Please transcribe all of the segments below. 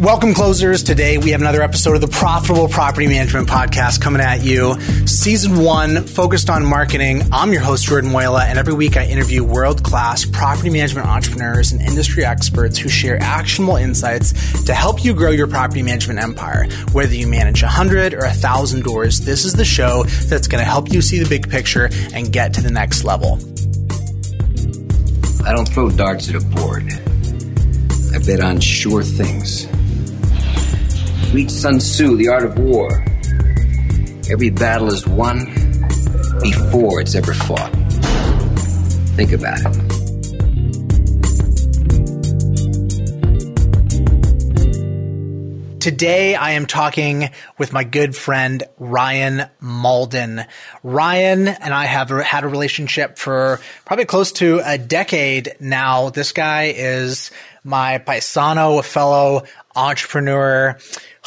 Welcome, closers. Today we have another episode of the Profitable Property Management Podcast coming at you. Season one, focused on marketing. I'm your host, Jordan Muela, and every week I interview world class property management entrepreneurs and industry experts who share actionable insights to help you grow your property management empire. Whether you manage 100 or 1,000 doors, this is the show that's going to help you see the big picture and get to the next level. I don't throw darts at a board. I bet on sure things. Read Sun Tzu, The Art of War. Every battle is won before it's ever fought. Think about it. Today, I am talking with my good friend Ryan Mauldin. Ryan and I have had a relationship for probably close to a decade now. This guy is my paisano, a fellow entrepreneur,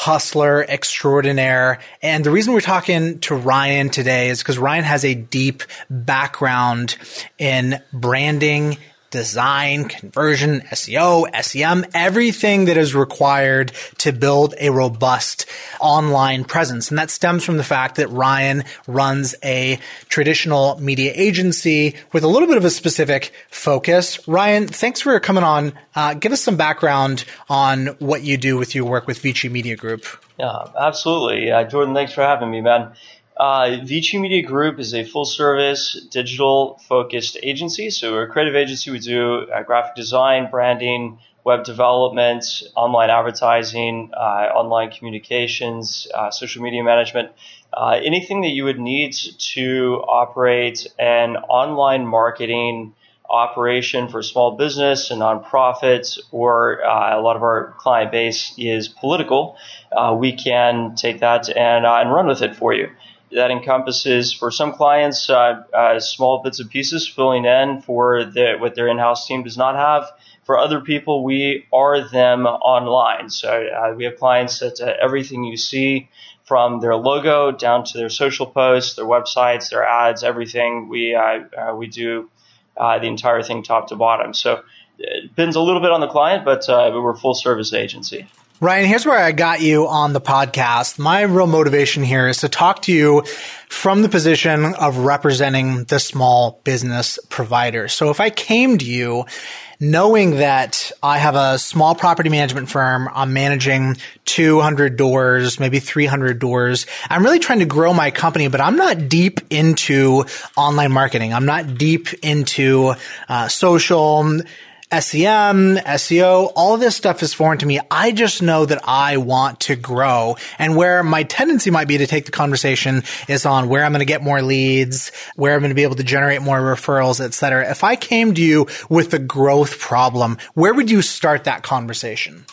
hustler extraordinaire. And the reason we're talking to Ryan today is because Ryan has a deep background in branding design, conversion, SEO, SEM, everything that is required to build a robust online presence. And that stems from the fact that Ryan runs a traditional media agency with a little bit of a specific focus. Ryan, thanks for coming on. Uh, give us some background on what you do with your work with Vici Media Group. Yeah, absolutely. Uh, Jordan, thanks for having me, man. Uh, Vici Media Group is a full service digital focused agency. So we're a creative agency. We do uh, graphic design, branding, web development, online advertising, uh, online communications, uh, social media management, uh, anything that you would need to operate an online marketing operation for small business and nonprofits, or uh, a lot of our client base is political, we can take that and, and run with it for you that encompasses for some clients uh, uh, small bits and pieces filling in for the, what their in-house team does not have. For other people, we are them online. So uh, we have clients that uh, everything you see from their logo down to their social posts, their websites, their ads, everything we uh, uh, we do the entire thing top to bottom. So it depends a little bit on the client, but we're a full service agency. Ryan, here's where I got you on the podcast. My real motivation here is to talk to you from the position of representing the small business provider. So if I came to you knowing that I have a small property management firm, I'm managing 200 doors, maybe 300 doors. I'm really trying to grow my company, but I'm not deep into online marketing. I'm not deep into uh, social SEM, SEO, all this stuff is foreign to me. I just know that I want to grow and where my tendency might be to take the conversation is on where I'm going to get more leads, where I'm going to be able to generate more referrals, et cetera. If I came to you with a growth problem, where would you start that conversation?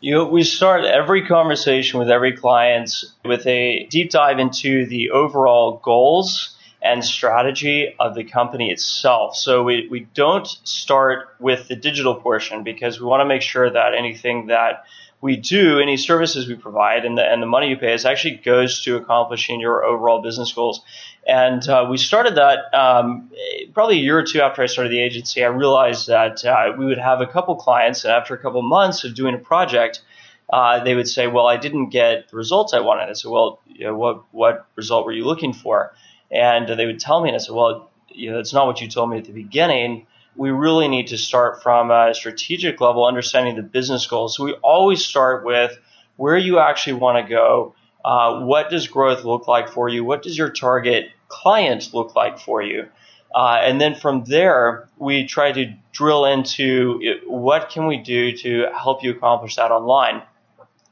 You we start every conversation with every client with a deep dive into the overall goals and strategy of the company itself. So we, we don't start with the digital portion because we want to make sure that anything that we do, any services we provide, and the, and the money you pay us actually goes to accomplishing your overall business goals. And uh, we started that um, probably a year or two after I started the agency. I realized that uh, we would have a couple clients, and after a couple months of doing a project, uh, they would say, "Well, I didn't get the results I wanted." I said, "Well, you know, what what result were you looking for?" And they would tell me, and I said, well, you know, that's not what you told me at the beginning. We really need to start from a strategic level, understanding the business goals. So we always start with where you actually want to go. Uh, what does growth look like for you? What does your target client look like for you? Uh, and then from there, we try to drill into what can we do to help you accomplish that online,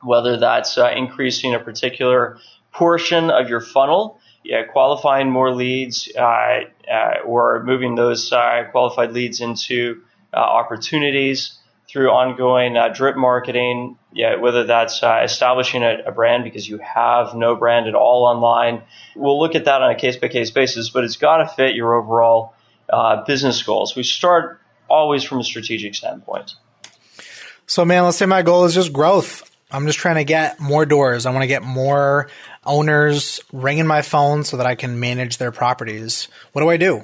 whether that's uh, increasing a particular portion of your funnel yeah, qualifying more leads uh, uh, or moving those uh, qualified leads into uh, opportunities through ongoing uh, drip marketing. Yeah, whether that's uh, establishing a, a, brand because you have no brand at all online. We'll look at that on a case by case basis, but it's got to fit your overall business goals. We start always from a strategic standpoint. So, man, let's say my goal is just growth. I'm just trying to get more doors. I want to get more owners ringing my phone so that I can manage their properties. What do I do?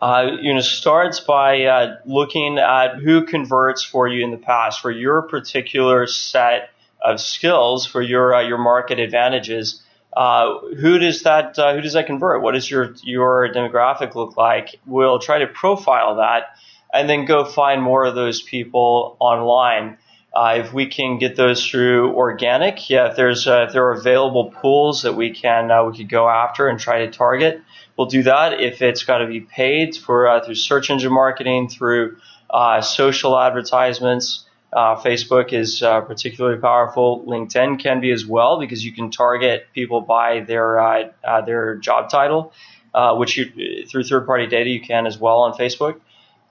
Uh, you know, starts by uh, looking at who converts for you in the past for your particular set of skills for your uh, your market advantages. Uh, who does that uh, who does that convert? What does your your demographic look like? We'll try to profile that and then go find more of those people online. Uh, if we can get those through organic, yeah, if there's uh, if there are available pools that we can uh, we could go after and try to target, we'll do that. If it's got to be paid for uh, through search engine marketing, through uh, social advertisements, uh, Facebook is particularly powerful. LinkedIn can be as well because you can target people by their their job title, which you, through third party data you can as well on Facebook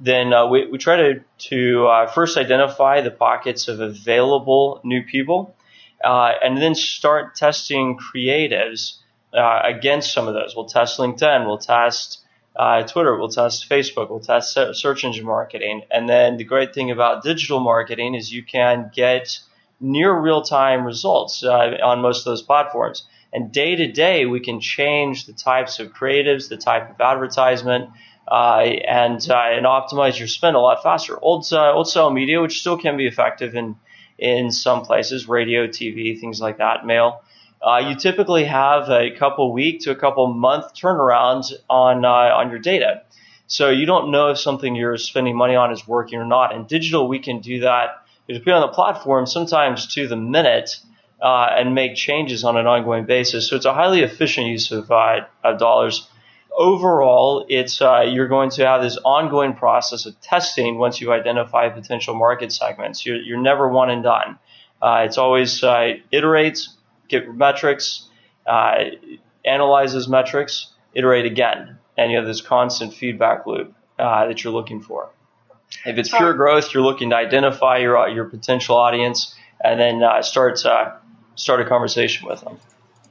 then uh, we, we try to, to uh, first identify the pockets of available new people uh, and then start testing creatives uh, against some of those. We'll test LinkedIn, we'll test uh, Twitter, we'll test Facebook, we'll test search engine marketing. And then the great thing about digital marketing is you can get near real time results uh, on most of those platforms. And day to day, we can change the types of creatives, the type of advertisement, and uh, and optimize your spend a lot faster. Old uh, old style media, which still can be effective in in some places, radio, TV, things like that, mail. Uh, you typically have a couple week to a couple month turnaround on uh, on your data, so you don't know if something you're spending money on is working or not. In digital, we can do that. Depending on the platform, sometimes to the minute. Uh, and make changes on an ongoing basis. So it's a highly efficient use of, of dollars overall, it's uh, you're going to have this ongoing process of testing once you identify potential market segments. You're, you're never one and done. Uh, it's always uh, iterates, get metrics, uh, analyze those metrics, iterate again, and you have this constant feedback loop uh, that you're looking for. If it's pure growth, you're looking to identify your your potential audience and then uh, start start a conversation with them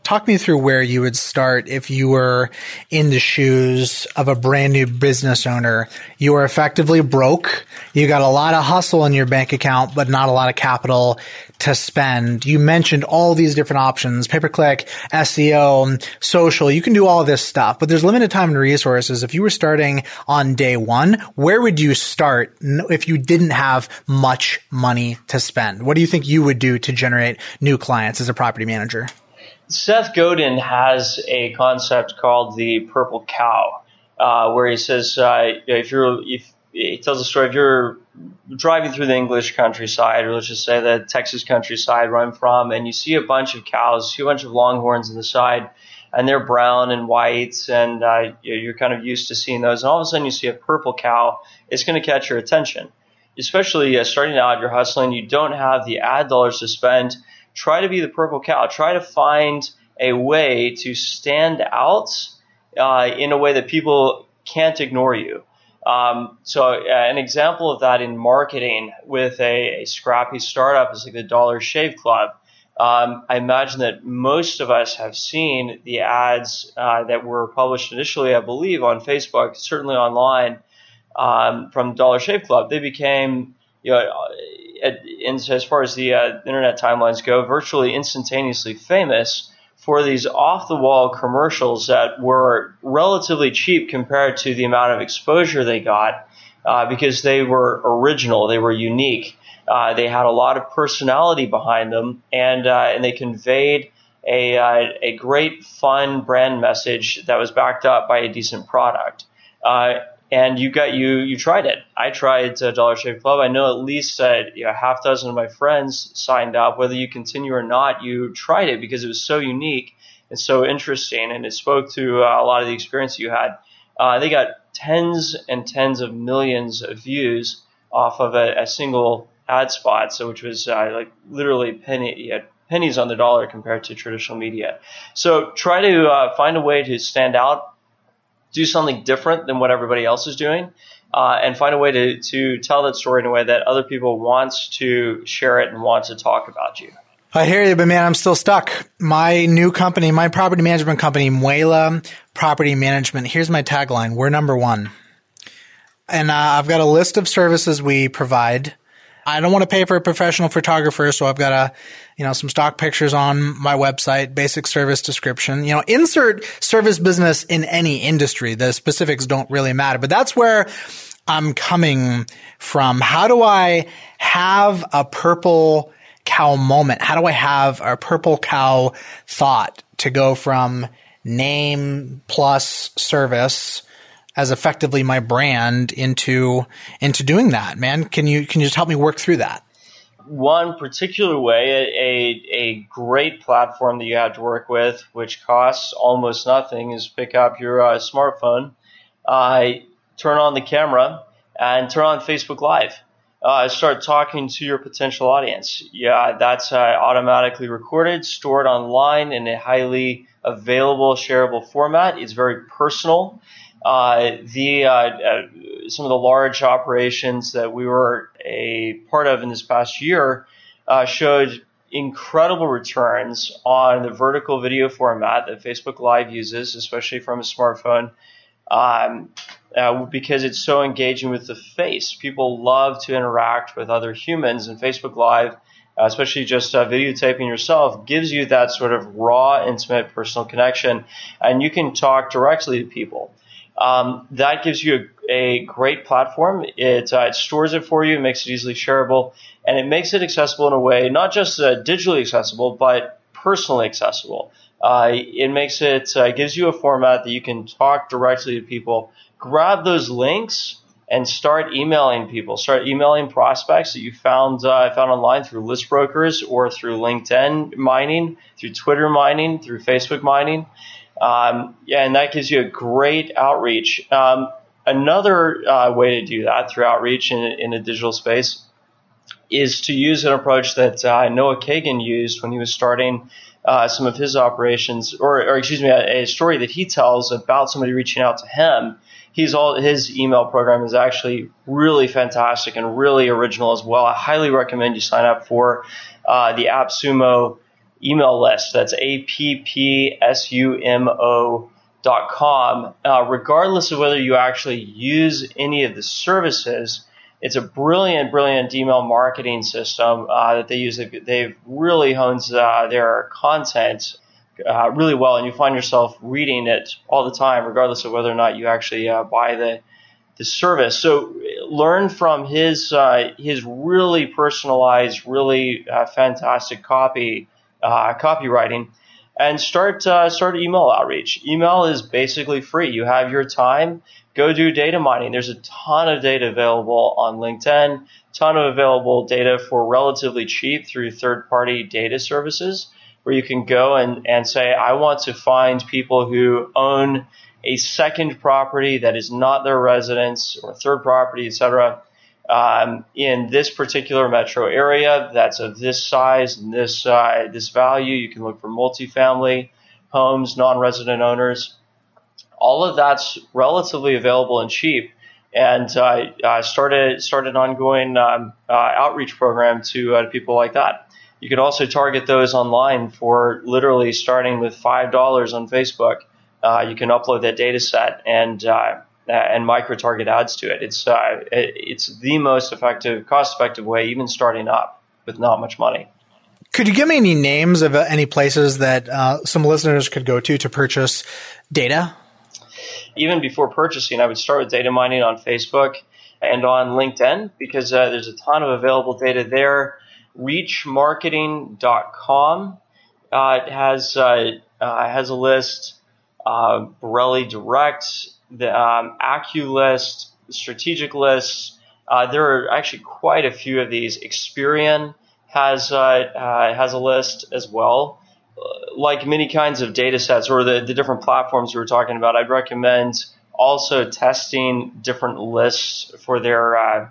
talk me through where you would start if you were in the shoes of a brand new business owner. You are effectively broke. You got a lot of hustle in your bank account, but not a lot of capital to spend. You mentioned all these different options, pay per click, SEO, social. You can do all this stuff, but there's limited time and resources. If you were starting on day one, where would you start if you didn't have much money to spend? What do you think you would do to generate new clients as a property manager? Seth Godin has a concept called the purple cow, uh, where he says uh, if you're if he tells a story if you're driving through the English countryside, or let's just say the Texas countryside where I'm from, and you see a bunch of cows, see a bunch of longhorns on the side, and they're brown and white, and uh, you're kind of used to seeing those, and all of a sudden you see a purple cow, it's going to catch your attention. Especially uh, starting out, you're hustling, you don't have the ad dollars to spend try to be the purple cow. Try to find a way to stand out uh, in a way that people can't ignore you. Um, so uh, an example of that in marketing with a, a, scrappy startup is like the Dollar Shave Club. Um, I imagine that most of us have seen the ads uh, that were published initially, I believe, on Facebook, certainly online, um, from Dollar Shave Club. They became, you know, in, as far as the uh, internet timelines go, virtually instantaneously famous for these off the wall commercials that were relatively cheap compared to the amount of exposure they got uh, because they were original, they were unique. Uh, they had a lot of personality behind them, and uh, and they conveyed a uh, a great, fun brand message that was backed up by a decent product. Uh, and you got you you tried it. I tried uh, Dollar Shave Club. I know at least uh, you know, half dozen of my friends signed up. Whether you continue or not, you tried it because it was so unique and so interesting, and it spoke to uh, a lot of the experience you had. Uh, they got tens and tens of millions of views off of a, a single ad spot, so which was uh, like literally penny pennies on the dollar compared to traditional media. So try to uh, find a way to stand out do something different than what everybody else is doing, uh, and find a way to, to tell that story in a way that other people want to share it and want to talk about you. I hear you, but man, I'm still stuck. My new company, my property management company, Muela Property Management. Here's my tagline. We're number one. And uh, I've got a list of services we provide. I don't want to pay for a professional photographer, so I've got a, you know, some stock pictures on my website, basic service description. You know, insert service business in any industry. The specifics don't really matter, but that's where I'm coming from. How do I have a purple cow moment? How do I have a purple cow thought to go from name plus service as effectively my brand into into doing that, man? Can you can you just help me work through that? One particular way, a, a great platform that you have to work with, which costs almost nothing, is pick up your uh, smartphone, uh, turn on the camera, and turn on Facebook Live. Uh, start talking to your potential audience. Yeah, that's uh, automatically recorded, stored online in a highly available, shareable format. It's very personal. Uh, the uh, uh, some of the large operations that we were a part of in this past year showed incredible returns on the vertical video format that Facebook Live uses, especially from a smartphone. Um, uh, because it's so engaging with the face. People love to interact with other humans, and Facebook Live, especially just uh, videotaping yourself, gives you that sort of raw, intimate, personal connection, and you can talk directly to people. Um, that gives you a, a great platform. It, uh, it, stores it for you, it makes it easily shareable, and it makes it accessible in a way, not just uh, digitally accessible, but personally accessible. Uh, it makes it uh, gives you a format that you can talk directly to people. Grab those links and start emailing people. Start emailing prospects that you found uh, found online through list brokers or through LinkedIn mining, through Twitter mining, through Facebook mining. Um, yeah, and that gives you a great outreach. Um, another uh, way to do that through outreach in, in a digital space is to use an approach that uh, Noah Kagan used when he was starting uh, some of his operations, or, or excuse me, a, a, story that he tells about somebody reaching out to him. He's all his email program is actually really fantastic and really original as well. I highly recommend you sign up for uh, the AppSumo email list. That's a p p s u m o dot com. Uh, regardless of whether you actually use any of the services it's a brilliant, brilliant email marketing system uh, that they use. They've really honed uh, their content uh, really well, and you find yourself reading it all the time, regardless of whether or not you actually uh, buy the the service. So learn from his uh, his really personalized, really uh, fantastic copy copywriting and start uh, start email outreach. Email is basically free. You have your time. Go do data mining. There's a ton of data available on LinkedIn. Ton of available data for relatively cheap through third party data services, where you can go and and say, I want to find people who own a second property that is not their residence or third property, etc um, in this particular metro area that's of this size and this uh, this value. You can look for multifamily homes, non-resident owners. All of that's relatively available and cheap. And uh, uh, started started an ongoing um, uh, outreach program to uh, people like that. You can also target those online for literally starting with five dollars on Facebook. Uh, you can upload that data set and uh, and micro target ads to it. It's uh, it's the most effective, cost effective way, even starting up with not much money. Could you give me any names of uh, any places that uh, some listeners could go to to purchase data? Even before purchasing, I would start with data mining on Facebook and on LinkedIn because uh, there's a ton of available data there. Reachmarketing.com uh, has has a list. Borelli Direct the um, AccuList, Strategic List. Uh, there are actually quite a few of these. Experian has uh, uh, has a list as well. Uh, like many kinds of data sets or the, the different platforms we were talking about, I'd recommend also testing different lists for their uh,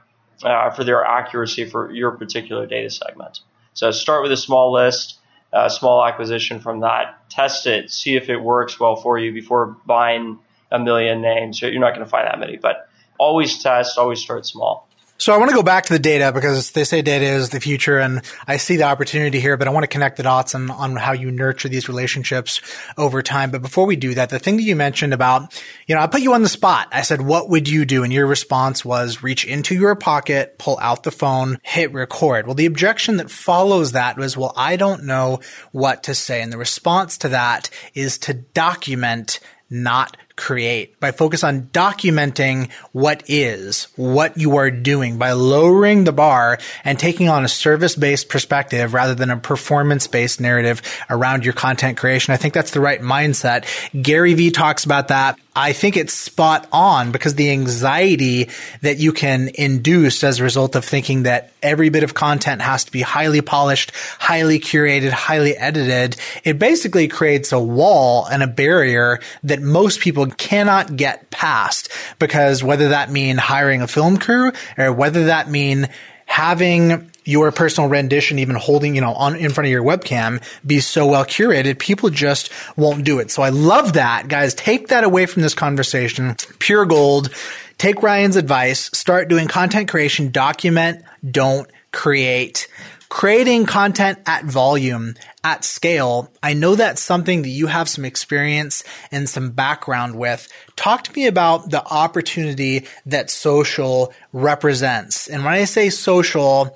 for their accuracy for your particular data segment. So start with a small list, a small acquisition from that, test it, see if it works well for you before buying a million names. You're not going to find that many, but always test, always start small. So I want to go back to the data because they say data is the future and I see the opportunity here, but I want to connect the dots on, on how you nurture these relationships over time. But before we do that, the thing that you mentioned about, you know, I put you on the spot. I said, what would you do? And your response was reach into your pocket, pull out the phone, hit record. Well, the objection that follows that was, well, I don't know what to say. And the response to that is to document not create, by focus on documenting what is, what you are doing, by lowering the bar and taking on a service based perspective rather than a performance based narrative around your content creation. I think that's the right mindset. Gary Vee talks about that. I think it's spot on because the anxiety that you can induce as a result of thinking that every bit of content has to be highly polished, highly curated, highly edited, it basically creates a wall and a barrier that most people cannot get past because whether that mean hiring a film crew or whether that mean having your personal rendition, even holding, you know, on in front of your webcam be so well curated, people just won't do it. So I love that. Guys, take that away from this conversation. Pure gold. Take Ryan's advice, start doing content creation, document, don't create. Creating content at volume, at scale. I know that's something that you have some experience and some background with. Talk to me about the opportunity that social represents. And when I say social,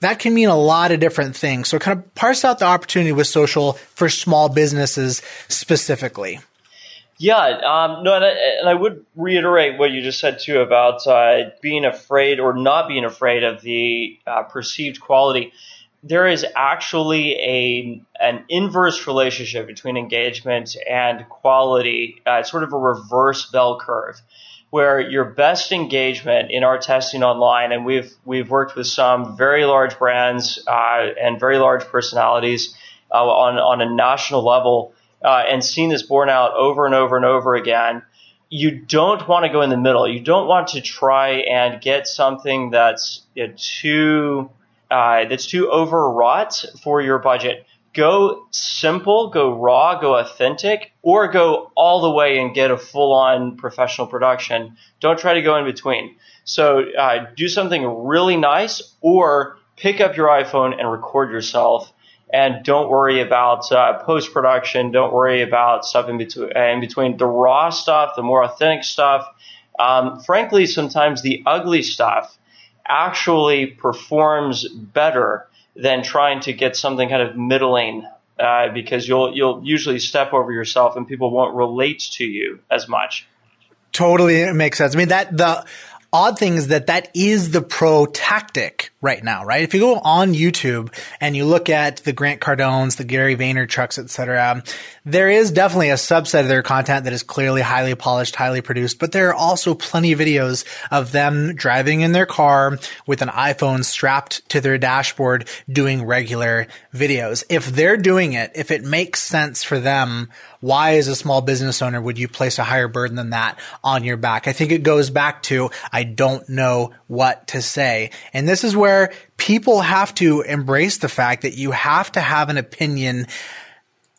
that can mean a lot of different things. So kind of parse out the opportunity with social for small businesses specifically. Yeah, um, no, and I, and I, would reiterate what you just said too about uh, being afraid or not being afraid of the uh, perceived quality. There is actually a an inverse relationship between engagement and quality. Uh, it's sort of a reverse bell curve where your best engagement in our testing online, and we've we've worked with some very large brands uh, and very large personalities uh, on on a national level, uh, and seen this borne out over and over and over again. You don't want to go in the middle. You don't want to try and get something that's you know, too uh, that's too overwrought for your budget go simple, go raw, go authentic, or go all the way and get a full on professional production. Don't try to go in between. So uh, do something really nice or pick up your iPhone and record yourself. And don't worry about uh, post production. Don't worry about stuff in between, uh, in between the raw stuff, the more authentic stuff. Um, frankly, sometimes the ugly stuff actually performs better than trying to get something kind of middling uh, because you'll you'll usually step over yourself and people won't relate to you as much. Totally, it makes sense. I mean that the odd thing is that that is the pro tactic right now, right? If you go on YouTube and you look at the Grant Cardones, the Gary Vaynerchuk's, etc., there is definitely a subset of their content that is clearly highly polished, highly produced, but there are also plenty of videos of them driving in their car with an iPhone strapped to their dashboard doing regular videos. If they're doing it, if it makes sense for them, why as a small business owner would you place a higher burden than that on your back? I think it goes back to, I don't know what to say. And this is where people have to embrace the fact that you have to have an opinion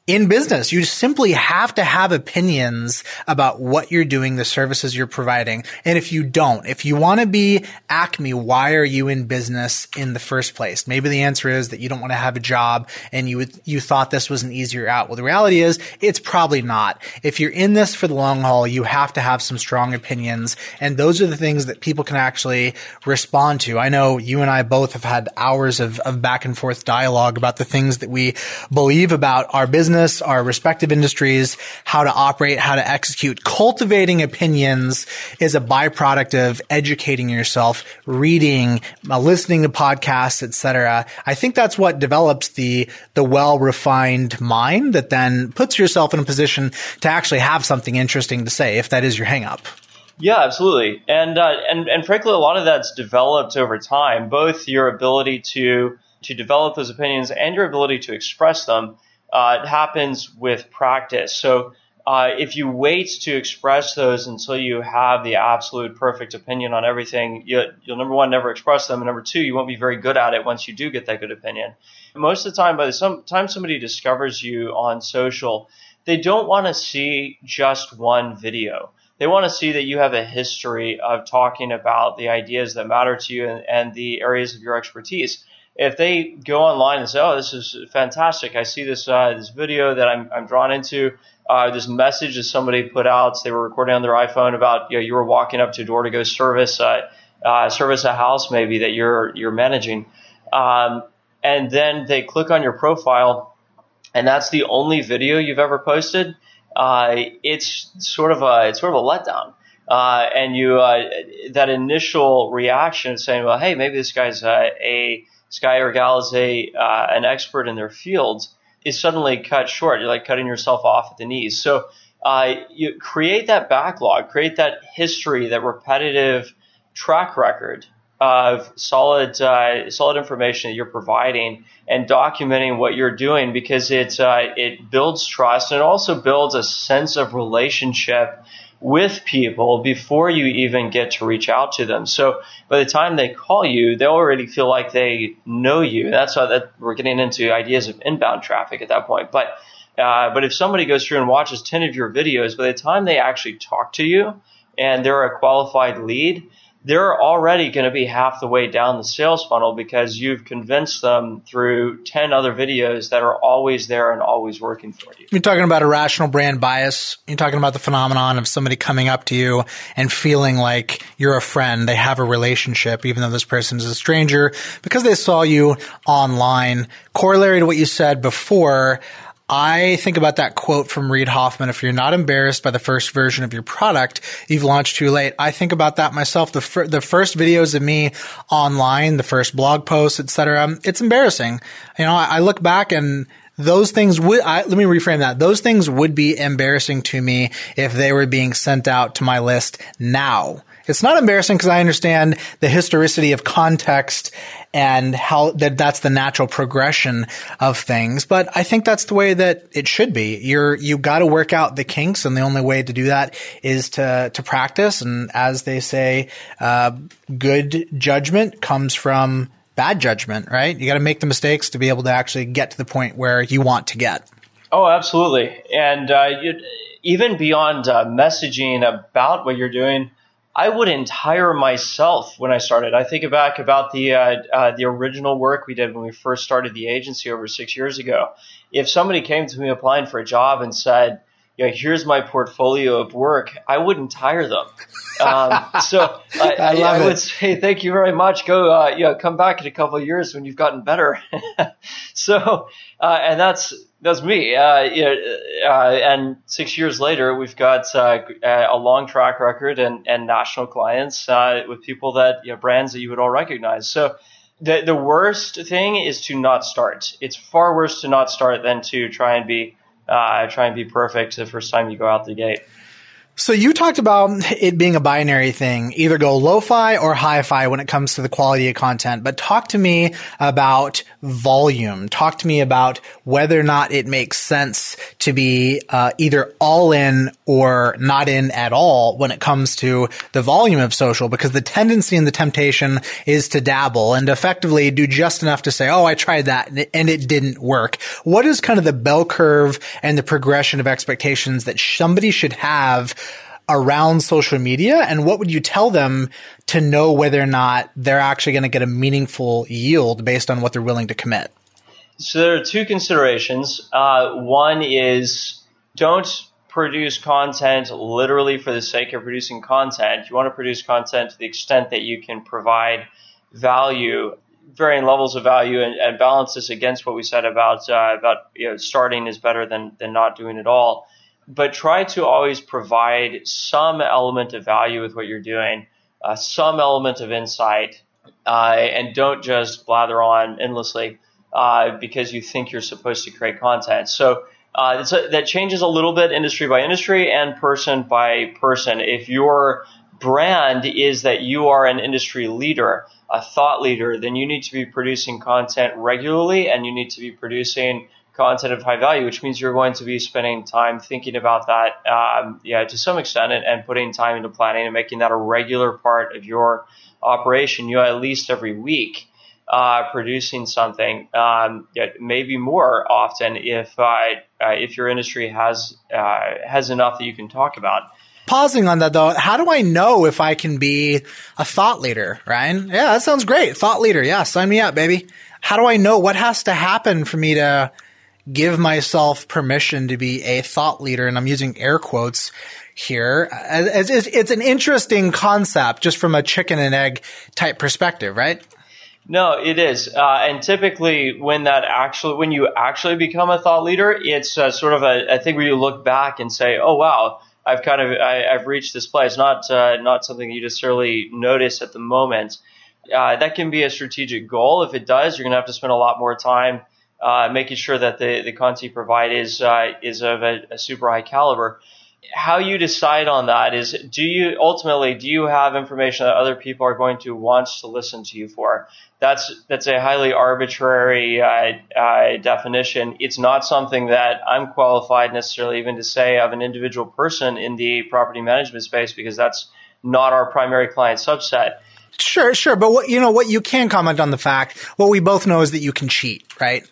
in business. You simply have to have opinions about what you're doing, the services you're providing. And if you don't, if you want to be Acme, why are you in business in the first place? Maybe the answer is that you don't want to have a job and you you thought this was an easier out. Well, the reality is it's probably not. If you're in this for the long haul, you have to have some strong opinions. And those are the things that people can actually respond to. I know you and I both have had hours of, of back and forth dialogue about the things that we believe about our business business, our respective industries, how to operate, how to execute. Cultivating opinions is a byproduct of educating yourself, reading, uh, listening to podcasts, etc. I think that's what develops the the well refined mind that then puts yourself in a position to actually have something interesting to say, if that is your hangup. Yeah, absolutely, and uh, and and frankly, a lot of that's developed over time. Both your ability to to develop those opinions and your ability to express them uh, it happens with practice. So uh, if you wait to express those until you have the absolute perfect opinion on everything, you, will number one never express them, and number two, you won't be very good at it once you do get that good opinion. Most of the time, by the time somebody discovers you on social, they don't want to see just one video. They want to see that you have a history of talking about the ideas that matter to you and, and the areas of your expertise if they go online and say, "Oh, this is fantastic! I see this uh, this video that I'm I'm drawn into." Uh, this message that somebody put out, they were recording on their iPhone about you know you were walking up to a door to go service uh, uh, service a house maybe that you're you're managing, um, and then they click on your profile, and that's the only video you've ever posted. uh, it's sort of a it's sort of a letdown. Uh, and you that initial reaction saying, well, hey, maybe this guy's a this guy or gal is a an expert in their field is suddenly cut short. You're like cutting yourself off at the knees. So uh, you create that backlog, create that history, that repetitive track record of solid uh, solid information that you're providing and documenting what you're doing because it uh, it builds trust and it also builds a sense of relationship with people before you even get to reach out to them. So by the time they call you, they already feel like they know you. That's how that we're getting into ideas of inbound traffic at that point. But uh, but if somebody goes through and watches 10 of your videos, by the time they actually talk to you and they're a qualified lead, they're already going to be half the way down the sales funnel because you've convinced them through 10 other videos that are always there and always working for you. You're talking about irrational brand bias. You're talking about the phenomenon of somebody coming up to you and feeling like you're a friend. They have a relationship, even though this person is a stranger because they saw you online. Corollary to what you said before, I think about that quote from Reid Hoffman. If you're not embarrassed by the first version of your product, you've launched too late. I think about that myself. The, fir- the first videos of me online, the first blog posts, etc. It's embarrassing. You know, I, I look back and those things would, I, let me reframe that. Those things would be embarrassing to me if they were being sent out to my list now. It's not embarrassing because I understand the historicity of context and how that that's the natural progression of things. But I think that's the way that it should be. You're, you got to work out the kinks and the only way to do that is to, to practice. And as they say, uh, good judgment comes from bad judgment, right? You got to make the mistakes to be able to actually get to the point where you want to get. Oh, absolutely. And, uh, even beyond uh, messaging about what you're doing, I wouldn't hire myself when I started. I think back about the uh, uh, the original work we did when we first started the agency over six years ago. If somebody came to me applying for a job and said, "You know, here's my portfolio of work," I wouldn't hire them. Um, so I, I, I would say, "Thank you very much. Go, uh, you know, come back in a couple of years when you've gotten better." so, uh, and that's that's me. Uh, uh, and six years later, we've got uh, a long track record and, and national clients uh, with people that you know, brands that you would all recognize. So the the worst thing is to not start. It's far worse to not start than to try and be uh, try and be perfect the first time you go out the gate. So you talked about it being a binary thing, either go lo-fi or hi-fi when it comes to the quality of content, but talk to me about volume. Talk to me about whether or not it makes sense to be uh, either all in or not in at all when it comes to the volume of social, because the tendency and the temptation is to dabble and effectively do just enough to say, oh, I tried that and it, and it didn't work. What is kind of the bell curve and the progression of expectations that somebody should have around social media and what would you tell them to know whether or not they're actually going to get a meaningful yield based on what they're willing to commit? So there are two considerations. Uh, one is don't produce content literally for the sake of producing content. You want to produce content to the extent that you can provide value, varying levels of value, and, and balance this against what we said about uh, about you know, starting is better than than not doing it all but try to always provide some element of value with what you're doing, uh, some element of insight, uh, and don't just blather on endlessly uh, because you think you're supposed to create content. So uh, a, that changes a little bit industry by industry and person by person. If your brand is that you are an industry leader, a thought leader, then you need to be producing content regularly and you need to be producing content of high value, which means you're going to be spending time thinking about that, um, yeah, to some extent, and, and, putting time into planning and making that a regular part of your operation. You at least every week. Uh, producing something, um, maybe more often if uh, uh, if your industry has uh, has enough that you can talk about pausing on that though, how do I know if I can be a thought leader, Ryan? Yeah, that sounds great. Thought leader. Yeah, sign me up, baby. How do I know what has to happen for me to give myself permission to be a thought leader, and I'm using air quotes here. It's an interesting concept just from a chicken and egg type perspective, right? No, it is, uh, and typically when that actually when you actually become a thought leader, it's uh, sort of a, a thing where you look back and say, "Oh wow, I've kind of I, have reached this place." Not uh, not something you necessarily notice at the moment. Uh, that can be a strategic goal. If it does, you're going to have to spend a lot more time uh, making sure that the the content you provide is uh, is of a, a super high caliber how you decide on that is do you ultimately do you have information that other people are going to want to listen to you for that's that's a highly arbitrary uh, uh, definition it's not something that i'm qualified necessarily even to say of an individual person in the property management space because that's not our primary client subset Sure, sure. But what, you know, what you can comment on the fact, what we both know is that you can cheat, right?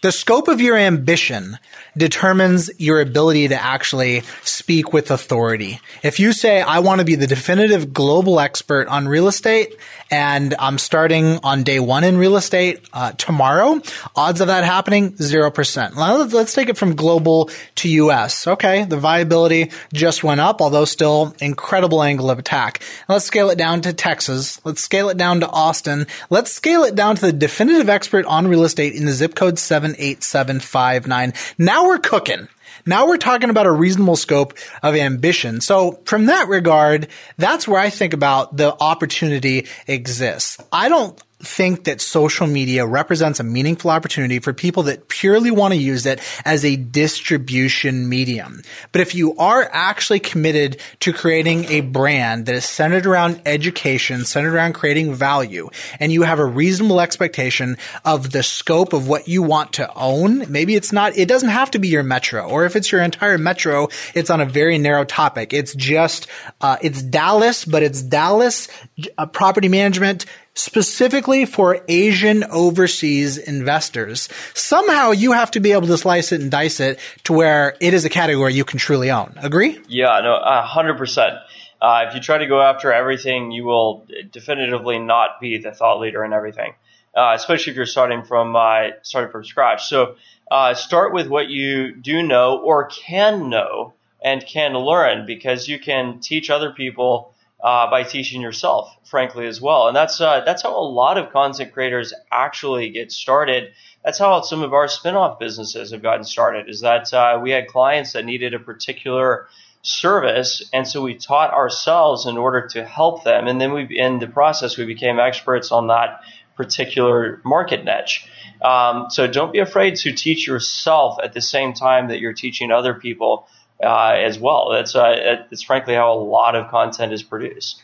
The scope of your ambition determines your ability to actually speak with authority. If you say, I want to be the definitive global expert on real estate and I'm starting on day one in real estate uh, tomorrow, odds of that happening, 0%. Now, let's take it from global to US. Okay. The viability just went up, although still incredible angle of attack. Let's scale it down to Texas. Let's scale it down to Austin. Let's scale it down to the definitive expert on real estate in the zip code 78759. Now we're cooking. Now we're talking about a reasonable scope of ambition. So from that regard, that's where I think about the opportunity exists. I don't think that social media represents a meaningful opportunity for people that purely want to use it as a distribution medium. But if you are actually committed to creating a brand that is centered around education, centered around creating value, and you have a reasonable expectation of the scope of what you want to own, maybe it's not, it doesn't have to be your metro, or if it's your entire metro, it's on a very narrow topic. It's just, uh, it's Dallas, but it's Dallas uh, property management specifically for Asian overseas investors. Somehow you have to be able to slice it and dice it to where it is a category you can truly own. Agree? Yeah, no, hundred percent. Uh, if you try to go after everything, you will definitively not be the thought leader in everything, uh, especially if you're starting from uh, starting from scratch. So uh, start with what you do know or can know and can learn, because you can teach other people uh, by teaching yourself, frankly, as well. And that's uh, that's how a lot of content creators actually get started. That's how some of our spin-off businesses have gotten started. Is that uh, we had clients that needed a particular service, and so we taught ourselves in order to help them. And then we, in the process, we became experts on that particular market niche. Um, so don't be afraid to teach yourself at the same time that you're teaching other people uh, as well. That's uh, it's frankly how a lot of content is produced.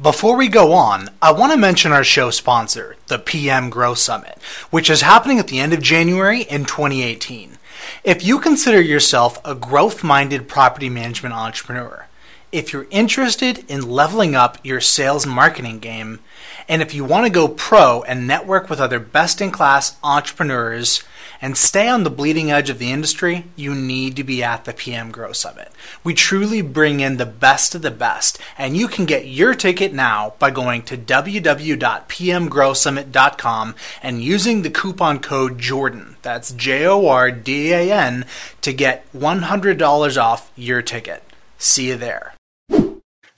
Before we go on, I want to mention our show sponsor, the PM Grow Summit, which is happening at the end of January in 2018. If you consider yourself a growth minded property management entrepreneur, if you're interested in leveling up your sales marketing game, and if you want to go pro and network with other best in class entrepreneurs, and stay on the bleeding edge of the industry, you need to be at the PM Grow Summit. We truly bring in the best of the best, and you can get your ticket now by going to www.pmgrowsummit.com and using the coupon code Jordan, that's J O R D A N, to get $100 off your ticket. See you there.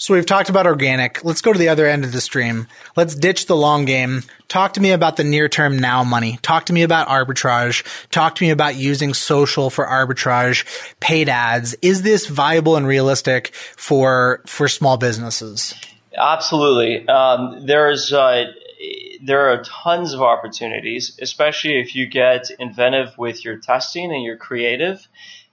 So we've talked about organic. Let's go to the other end of the stream. Let's ditch the long game. Talk to me about the near term now money. Talk to me about arbitrage. Talk to me about using social for arbitrage, paid ads. Is this viable and realistic for for small businesses? Absolutely. Um, there's uh, there are tons of opportunities, especially if you get inventive with your testing and you're creative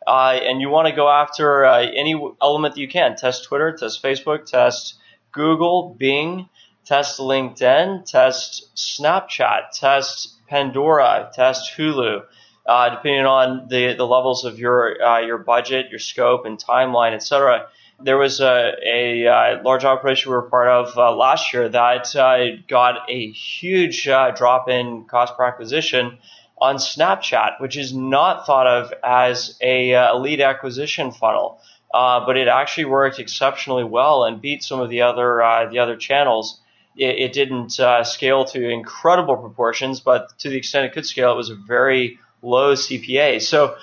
uh, and you want to go after uh, any element that you can. Test Twitter, test Facebook, test Google, Bing, test LinkedIn, test Snapchat, test Pandora, test Hulu. Uh, depending on the, the levels of your uh, your budget, your scope, and timeline, etc. There was a, a, uh, large operation we were part of uh, last year that got a huge drop in cost per acquisition on Snapchat, which is not thought of as a, uh, lead acquisition funnel. Uh, but it actually worked exceptionally well and beat some of the other uh, the other channels. It, it didn't uh, scale to incredible proportions, but to the extent it could scale, it was a very low CPA. So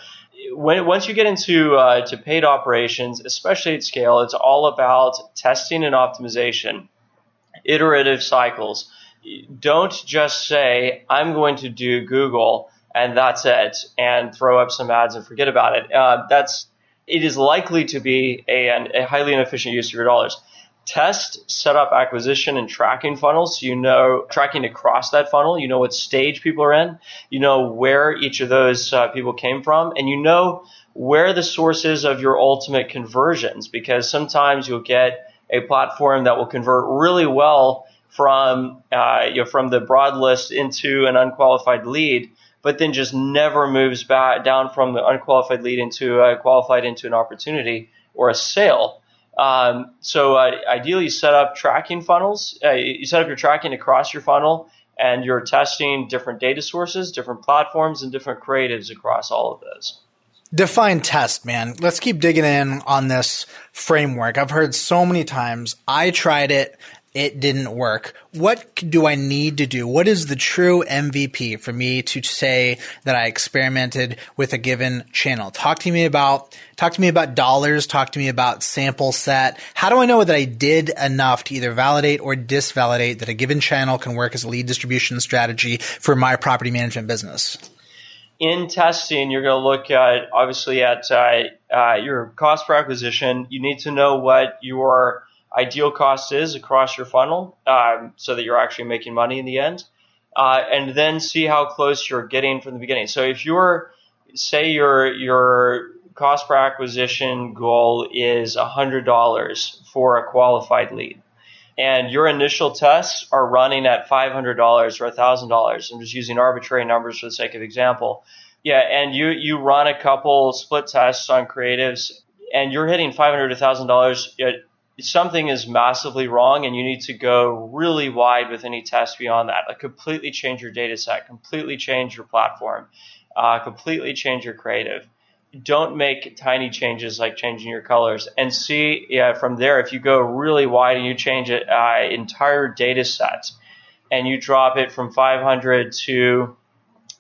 when, once you get into uh, to paid operations, especially at scale, it's all about testing and optimization, iterative cycles don't just say, I'm going to do Google and that's it and throw up some ads and forget about it. Uh, that's, it is likely to be a, a highly inefficient use of your dollars. Test, set up acquisition and tracking funnels. So you know, tracking across that funnel, you know what stage people are in, you know where each of those uh, people came from, and you know where the sources of your ultimate conversions because sometimes you'll get a platform that will convert really well from uh, you know from the broad list into an unqualified lead, but then just never moves back down from the unqualified lead into a qualified into an opportunity or a sale. Um, so uh, ideally, you set up tracking funnels. Uh, you set up your tracking across your funnel, and you're testing different data sources, different platforms, and different creatives across all of those. Define test, man. Let's keep digging in on this framework. I've heard so many times. I tried it. It didn't work. What do I need to do? What is the true MVP for me to say that I experimented with a given channel? Talk to me about, talk to me about dollars. Talk to me about sample set. How do I know that I did enough to either validate or disvalidate that a given channel can work as a lead distribution strategy for my property management business? in testing, you're going to look at obviously at uh, uh, your cost per acquisition. You need to know what your ideal cost is across your funnel, um, so that you're actually making money in the end, uh, and then see how close you're getting from the beginning. So if you're say your your cost per acquisition goal is $100 for a qualified lead and your initial tests are running at $500 or $1,000. I'm just using arbitrary numbers for the sake of example. Yeah, and you, you run a couple split tests on creatives and you're hitting 500 to $1,000. Something is massively wrong and you need to go really wide with any test beyond that. Like completely change your data set, completely change your platform, uh, completely change your creative don't make tiny changes like changing your colors and see yeah, from there if you go really wide and you change it uh, entire data sets and you drop it from 500 to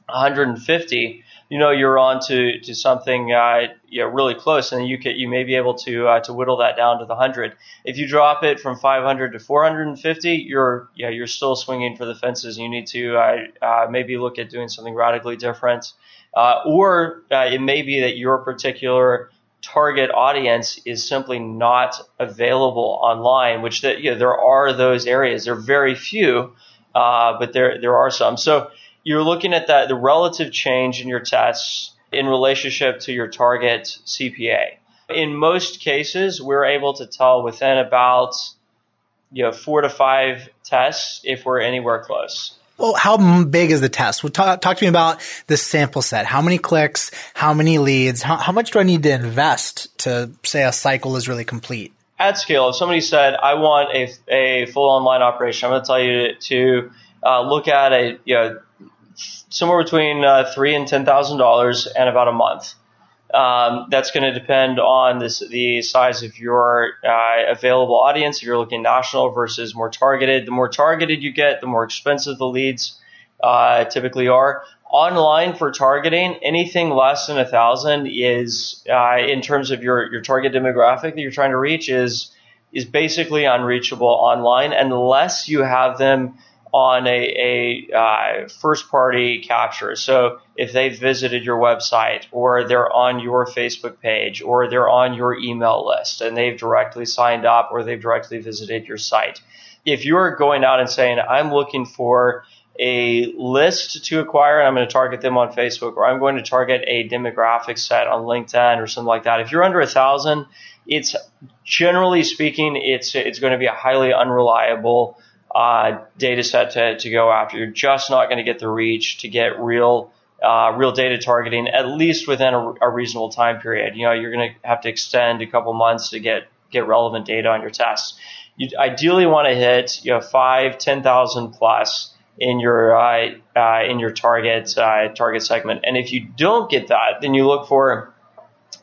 150 you know you're on to, to something uh, you know, really close and you can you may be able to uh, to whittle that down to the 100 if you drop it from 500 to 450 you're yeah you're still swinging for the fences you need to uh, uh, maybe look at doing something radically different uh, or uh, it may be that your particular target audience is simply not available online, which that, you know, there are those areas. There are very few, but there, there are some. So you're looking at that, the relative change in your tests in relationship to your target CPA. In most cases, we're able to tell within about, you know, four to five tests if we're anywhere close. Well, how big is the test? Well, talk, talk to me about the sample set. How many clicks? How many leads? How, how much do I need to invest to say a cycle is really complete? At scale, if somebody said, I want a, a full online operation, I'm going to tell you to uh, look at a, you know, somewhere between uh, three and $10,000 and about a month. Um, that's going to depend on this, the size of your uh, available audience. If you're looking national versus more targeted, the more targeted you get, the more expensive the leads uh, typically are. Online for targeting, anything less than a thousand is, uh, in terms of your your target demographic that you're trying to reach, is is basically unreachable online unless you have them on a, a uh, first party capture. So if they've visited your website or they're on your Facebook page or they're on your email list and they've directly signed up or they've directly visited your site. If you're going out and saying, I'm looking for a list to acquire and I'm going to target them on Facebook or I'm going to target a demographic set on LinkedIn or something like that. If you're under a thousand, it's generally speaking, it's, it's going to be a highly unreliable uh, data set to, to go after. You're just not going to get the reach to get real uh, real data targeting, at least within a, a reasonable time period. You know, you're going to have to extend a couple months to get get relevant data on your tests. You ideally want to hit you know five, ten thousand plus in your uh, uh, in your target uh, target segment. And if you don't get that, then you look for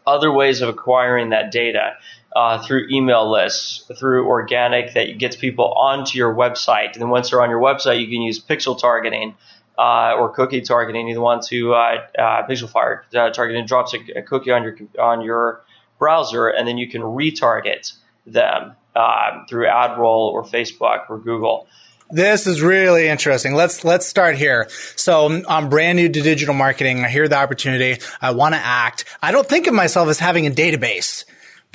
other ways of acquiring that data uh, through email lists, through organic that gets people onto your website. And then once they're on your website, you can use pixel targeting uh, or cookie targeting. Either one to uh, uh, Pixelfire uh, targeting drops a, a, cookie on your on your browser, and then you can retarget them um, through AdRoll or Facebook or Google. This is really interesting. Let's let's start here. So I'm brand new to digital marketing. I hear the opportunity. I want to act. I don't think of myself as having a database,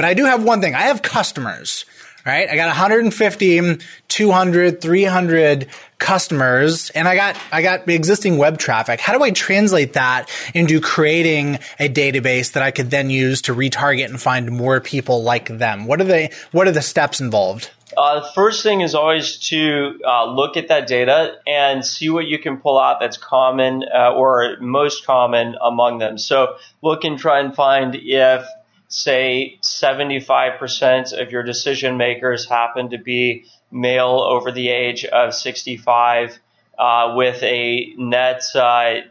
but I do have one thing. I have customers right? I got 150, 200, 300 customers and I got, I got existing web traffic. How do I translate that into creating a database that I could then use to retarget and find more people like them? What are they, what are the steps involved? Uh, first thing is always to uh, look at that data and see what you can pull out that's common uh, or most common among them. So look and try and find if say 75% of your decision makers happen to be male over the age of 65 uh, with a net uh,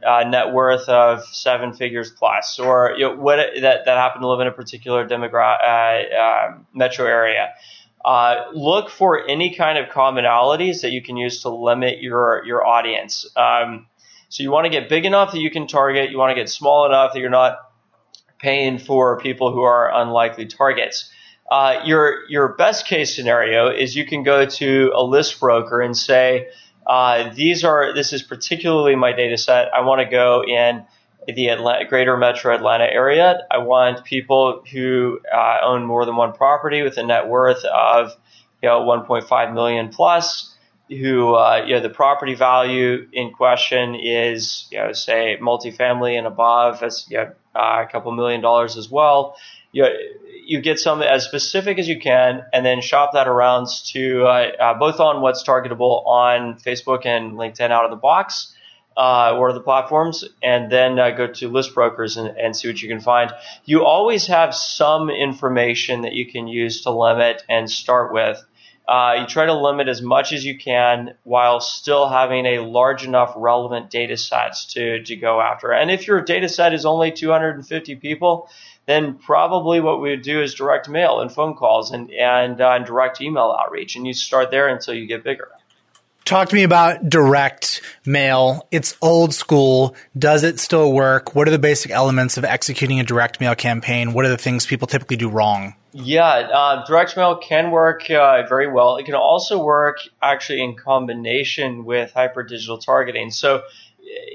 uh, net worth of seven figures plus, or you know, what that, that happen to live in a particular demographic uh, um, metro area. Uh, look for any kind of commonalities that you can use to limit your your audience. Um, so you want to get big enough that you can target. You want to get small enough that you're not paying for people who are unlikely targets. Uh, your your best case scenario is you can go to a list broker and say, uh, these are this is particularly my data set. I want to go in the Atlanta, greater metro Atlanta area. I want people who uh, own more than one property with a net worth of you know 1.5 million plus who uh, you know the property value in question is you know say multifamily and above as you know, uh, a couple million dollars as well. You you get some as specific as you can, and then shop that around to uh, uh, both on what's targetable on Facebook and LinkedIn out of the box. Uh, or the platforms, and then uh, go to list brokers and, and, see what you can find. You always have some information that you can use to limit and start with. Uh, you try to limit as much as you can while still having a large enough relevant data sets to, to go after. And if your data set is only 250 people, then probably what we would do is direct mail and phone calls and, and, uh, and direct email outreach. And you start there until you get bigger. Talk to me about direct mail. It's old school. Does it still work? What are the basic elements of executing a direct mail campaign? What are the things people typically do wrong? Yeah, uh, direct mail can work uh, very well. It can also work actually in combination with hyper digital targeting. So,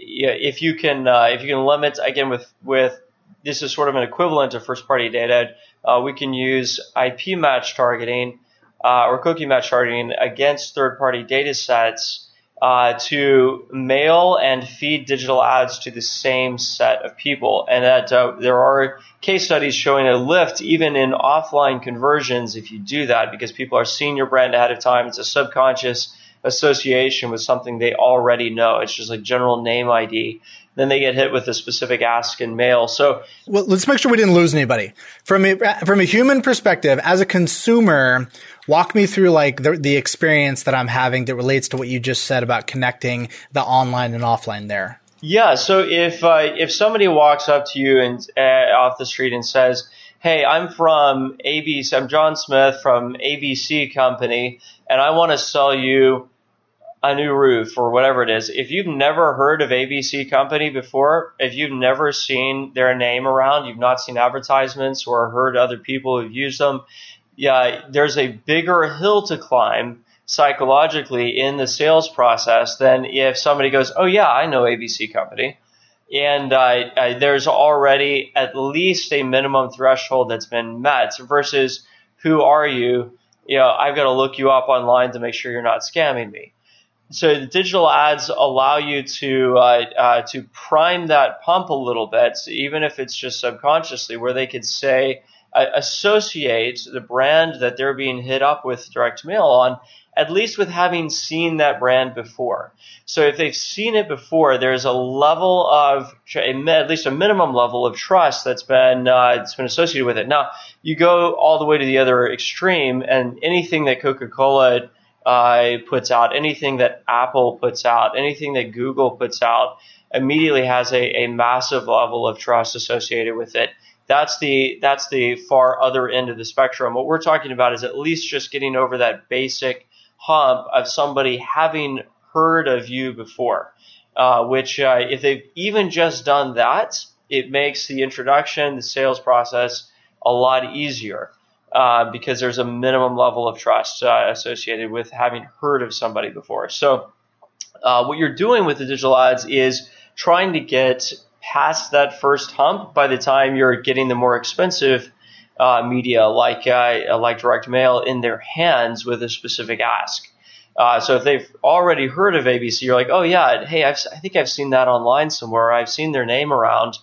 yeah, if you can uh, if you can limit again with with this is sort of an equivalent to first party data, uh, we can use IP match targeting uh, or cookie match targeting against third party data sets uh, to mail and feed digital ads to the same set of people. And that uh, there are case studies showing a lift even in offline conversions if you do that because people are seeing your brand ahead of time. It's a subconscious association with something they already know. It's just like general name ID. Then they get hit with a specific ask in mail. So, well, let's make sure we didn't lose anybody from a from a human perspective. As a consumer, walk me through like the, the experience that I'm having that relates to what you just said about connecting the online and offline there. Yeah. So if uh, if somebody walks up to you and uh, off the street and says, "Hey, I'm from ABC. I'm John Smith from ABC Company, and I want to sell you a new roof or whatever it is." If you've never heard of ABC Company before, if you've never seen their name around, you've not seen advertisements or heard other people who've used them, yeah, there's a bigger hill to climb psychologically in the sales process than if somebody goes, "Oh yeah, I know ABC Company," and uh, uh, there's already at least a minimum threshold that's been met versus who are you? You know, I've got to look you up online to make sure you're not scamming me. So the digital ads allow you to uh, uh, to prime that pump a little bit, so even if it's just subconsciously, where they could say associate the brand that they're being hit up with direct mail on at least with having seen that brand before. So if they've seen it before, there's a level of at least a minimum level of trust that's been uh, that's been associated with it. Now you go all the way to the other extreme, and anything that Coca-Cola uh, puts out, anything that Apple puts out, anything that Google puts out, immediately has a, a massive level of trust associated with it that's the that's the far other end of the spectrum. What we're talking about is at least just getting over that basic hump of somebody having heard of you before. Uh, which uh, if they've even just done that, it makes the introduction, the sales process a lot easier. Uh, because there's a minimum level of trust uh, associated with having heard of somebody before. So, uh, what you're doing with the digital ads is trying to get past that first hump by the time you're getting the more expensive uh, media like uh, like direct mail in their hands with a specific ask. Uh, so if they've already heard of ABC, you're like, oh yeah, hey, I've, i think I've seen that online somewhere. I've seen their name around.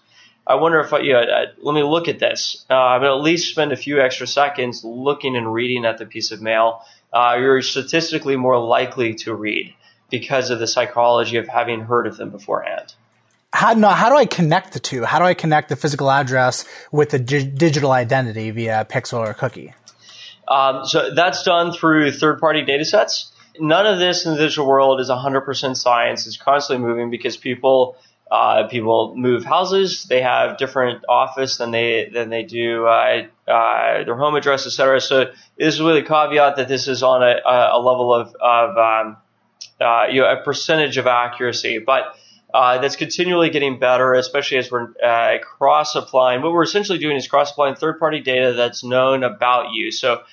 I wonder if I, you know, uh, let me look at this. Uh, I'm going to at least spend a few extra seconds looking and reading at the piece of mail. Uh, you're statistically more likely to read because of the psychology of having heard of them beforehand. How, no, how do I connect the two? How do I connect the physical address with the di- digital identity via pixel or cookie? Um, so that's done through third-party data sets. None of this in the digital world is 100% science. It's constantly moving because people – uh, people move houses. They have different office than they than they do uh, uh, their home address, etc. So this is with a caveat that this is on a, a level of, of um, uh, you know a percentage of accuracy, but uh, that's continually getting better, especially as we're uh, cross applying. What we're essentially doing is cross applying third party data that's known about you. So.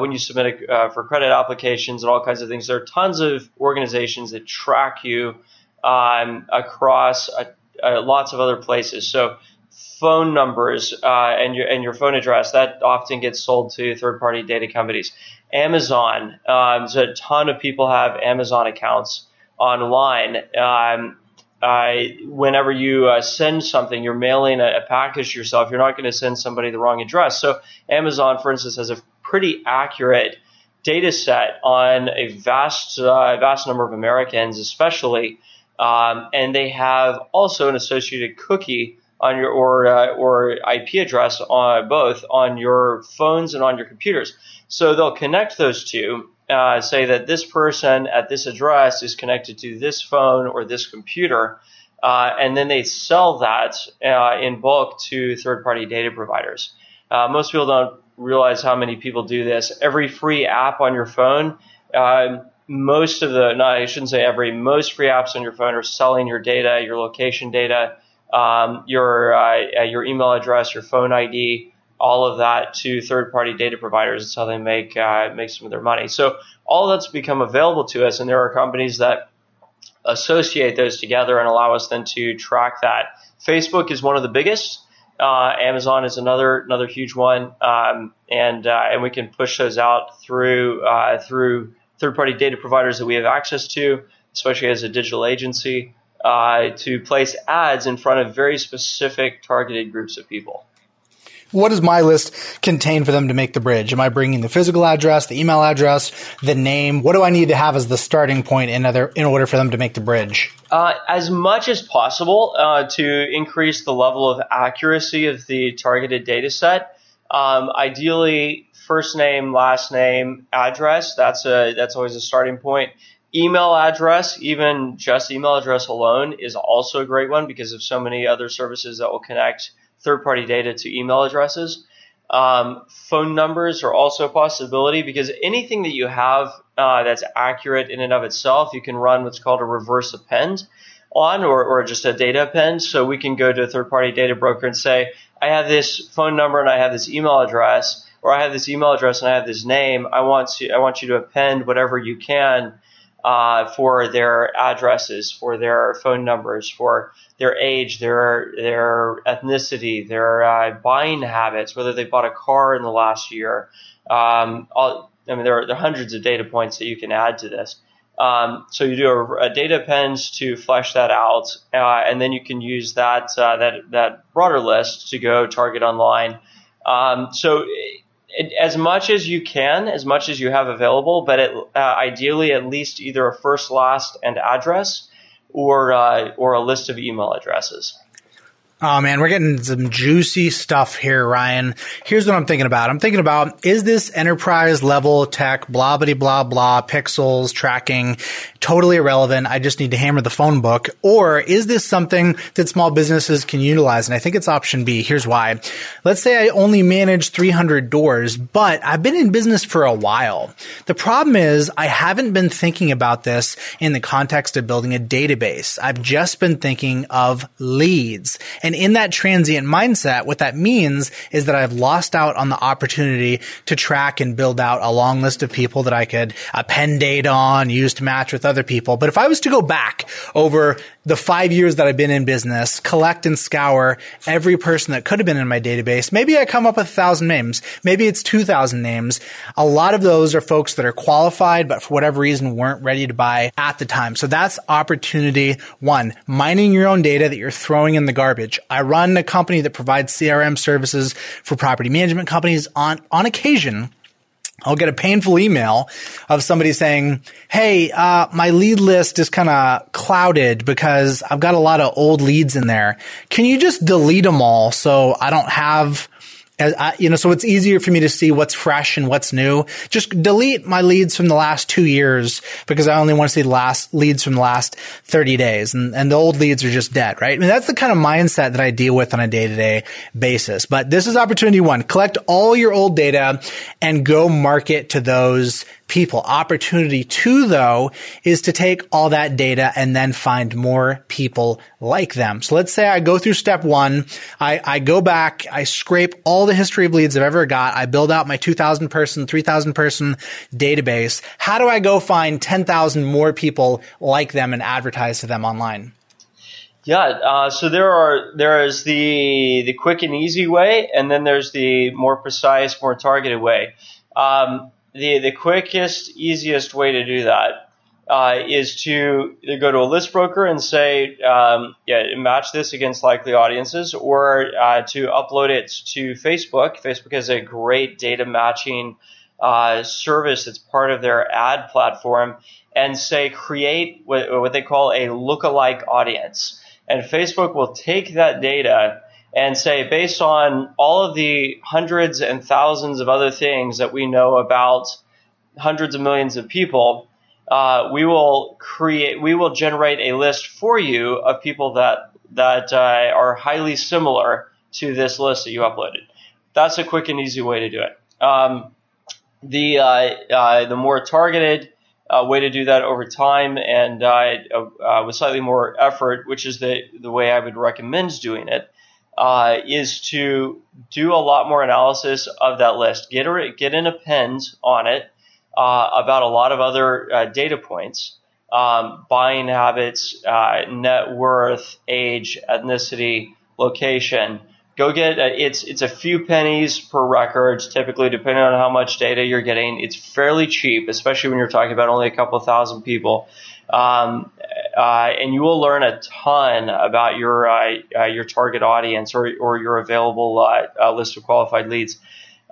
when you submit a, for credit applications and all kinds of things, there are tons of organizations that track you um, across a, a, lots of other places. So phone numbers uh, and your and your phone address that often gets sold to third party data companies. Amazon, um, so a ton of people have Amazon accounts online. Um, uh, whenever you uh, send something, you're mailing a, a package yourself. You're not going to send somebody the wrong address. So Amazon, for instance, has a pretty accurate data set on a vast uh, vast number of Americans, especially um, and they have also an associated cookie on your or uh, or IP address on both on your phones and on your computers. So they'll connect those two. Uh, say that this person at this address is connected to this phone or this computer, uh, and then they sell that uh, in bulk to third-party data providers. Uh, most people don't realize how many people do this. Every free app on your phone um, most of the, not, I shouldn't say every, most free apps on your phone are selling your data, your location data, um, your uh, your email address, your phone ID, all of that to third-party data providers. That's how they make uh, make some of their money. So all that's become available to us, and there are companies that associate those together and allow us then to track that. Facebook is one of the biggest. Uh, Amazon is another another huge one, um, and uh, and we can push those out through uh, through third-party data providers that we have access to, especially as a digital agency, uh, to place ads in front of very specific targeted groups of people. What does my list contain for them to make the bridge? Am I bringing the physical address, the email address, the name? What do I need to have as the starting point in, other, in order for them to make the bridge? Uh, as much as possible uh, to increase the level of accuracy of the targeted data set. Um, ideally, first name, last name, address. That's a that's always a starting point. Email address, even just email address alone, is also a great one because of so many other services that will connect third party data to email addresses. Um, phone numbers are also a possibility because anything that you have uh, that's accurate in and of itself, you can run what's called a reverse append on or, or just a data append. So we can go to a third party data broker and say, I have this phone number and I have this email address or I have this email address and I have this name. I want to I want you to append whatever you can uh, for their addresses, for their phone numbers, for their age, their their ethnicity, their uh, buying habits, whether they bought a car in the last year. Um, all, I mean, there are, there are, hundreds of data points that you can add to this. Um, so you do a, a, data append to flesh that out, uh, and then you can use that uh, that that broader list to go target online. Um, so as much as you can, as much as you have available, but it, uh, ideally at least either a first, last, and address, or uh, or a list of email addresses. Oh man, we're getting some juicy stuff here, Ryan. Here's what I'm thinking about. I'm thinking about is this enterprise level tech, blah blah blah blah, pixels, tracking, totally irrelevant. I just need to hammer the phone book. Or is this something that small businesses can utilize? And I think it's option B. Here's why. Let's say I only manage 300 doors, but I've been in business for a while. The problem is I haven't been thinking about this in the context of building a database. I've just been thinking of leads And in that transient mindset, what that means is that I've lost out on the opportunity to track and build out a long list of people that I could uh, append data on, use to match with other people. But if I was to go back over the five years that I've been in business, collect and scour every person that could have been in my database, maybe I come up with a thousand names. Maybe it's 2,000 names. A lot of those are folks that are qualified, but for whatever reason weren't ready to buy at the time. So that's opportunity one, mining your own data that you're throwing in the garbage. I run a company that provides CRM services for property management companies on, on occasion. I'll get a painful email of somebody saying, Hey, uh, my lead list is kind of clouded because I've got a lot of old leads in there. Can you just delete them all so I don't have I, you know, so it's easier for me to see what's fresh and what's new. Just delete my leads from the last two years because I only want to see the last leads from the last 30 days and, and the old leads are just dead, right? I mean, that's the kind of mindset that I deal with on a day to day basis. But this is opportunity one. Collect all your old data and go market to those people. Opportunity two, though, is to take all that data and then find more people like them. So let's say I go through step one. I, I go back, I scrape all the history of leads I've ever got. I build out my 2000 person, 3000 person database. How do I go find 10,000 more people like them and advertise to them online? Yeah, uh, so there are there is the the quick and easy way, and then there's the more precise, more targeted way. Um, the the quickest, easiest way to do that uh, is to go to a list broker and say, um, yeah, match this against likely audiences, or uh, to upload it to Facebook. Facebook has a great data matching uh, service that's part of their ad platform, and say create what, what they call a lookalike audience. And Facebook will take that data and say, based on all of the hundreds and thousands of other things that we know about hundreds of millions of people, uh, we will create, we will generate a list for you of people that that uh, are highly similar to this list that you uploaded. That's a quick and easy way to do it. Um, the uh, uh the more targeted uh, way to do that over time and uh, with slightly more effort, which is the the way I would recommend doing it, uh, is to do a lot more analysis of that list. Get a, get an append on it uh, about a lot of other uh, data points, um, buying habits, uh, net worth, age, ethnicity, location. Go get uh, it's it's a few pennies per record, typically depending on how much data you're getting. It's fairly cheap, especially when you're talking about only a couple thousand people. Um, uh, and you will learn a ton about your uh, uh, your target audience or, or your available uh, uh, list of qualified leads,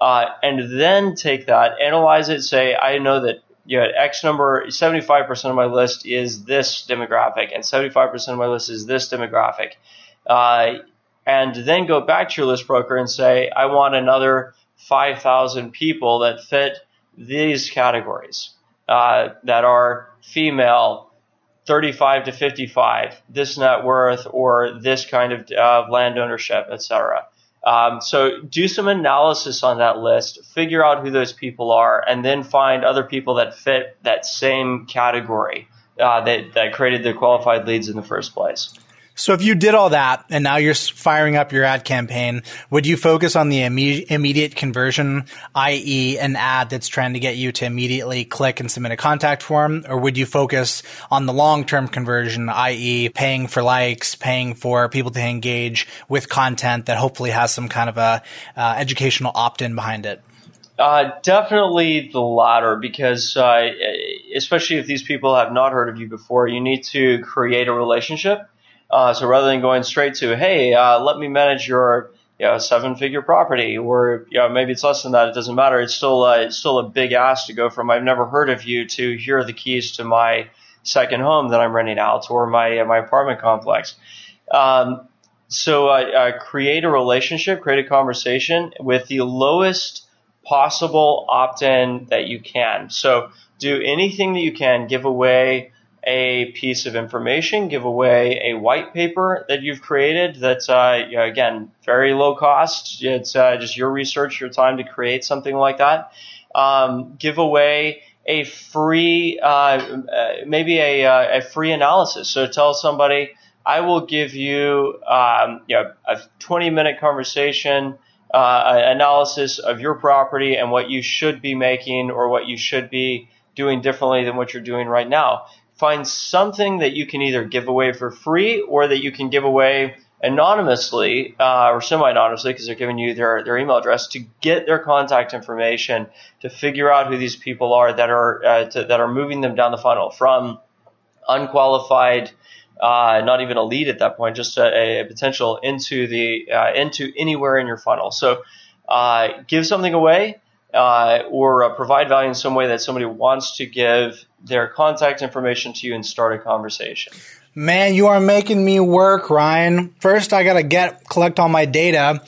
uh, and then take that, analyze it, say I know that you know, X number, 75% of my list is this demographic, and 75% of my list is this demographic, and then go back to your list broker and say I want another 5,000 people that fit these categories that are female 35 to 55, this net worth or this kind of uh, land ownership, etc. Um, so do some analysis on that list, figure out who those people are, and then find other people that fit that same category uh, that, that created the qualified leads in the first place. So if you did all that and now you're firing up your ad campaign, would you focus on the imme- immediate conversion, i.e. an ad that's trying to get you to immediately click and submit a contact form? Or would you focus on the long-term conversion, i.e. paying for likes, paying for people to engage with content that hopefully has some kind of a uh, educational opt-in behind it? Uh, definitely the latter, because uh, especially if these people have not heard of you before, you need to create a relationship uh, so rather than going straight to, hey, uh, let me manage your you know, seven figure property, or you know, maybe it's less than that, it doesn't matter. It's still uh, it's still a big ask to go from I've never heard of you to here are the keys to my second home that I'm renting out or my my apartment complex. Um, so uh, uh, create a relationship, create a conversation with the lowest possible opt-in that you can. So do anything that you can, give away a piece of information, give away a white paper that you've created that's, uh, again, very low cost. It's uh, just your research, your time to create something like that. Um, give away a free, uh, uh maybe a, uh, a free analysis. So tell somebody, I will give you, um, you know, a 20 minute conversation, uh, analysis of your property and what you should be making or what you should be doing differently than what you're doing right now. Find something that you can either give away for free or that you can give away anonymously uh, or semi-anonymously because they're giving you their, their email address to get their contact information to figure out who these people are that are uh, to, that are moving them down the funnel from unqualified uh, not even a lead at that point just a, a potential into the uh, into anywhere in your funnel. So uh, give something away uh, or provide value in some way that somebody wants to give their contact information to you and start a conversation Man, you are making me work, Ryan. First, I gotta get, collect all my data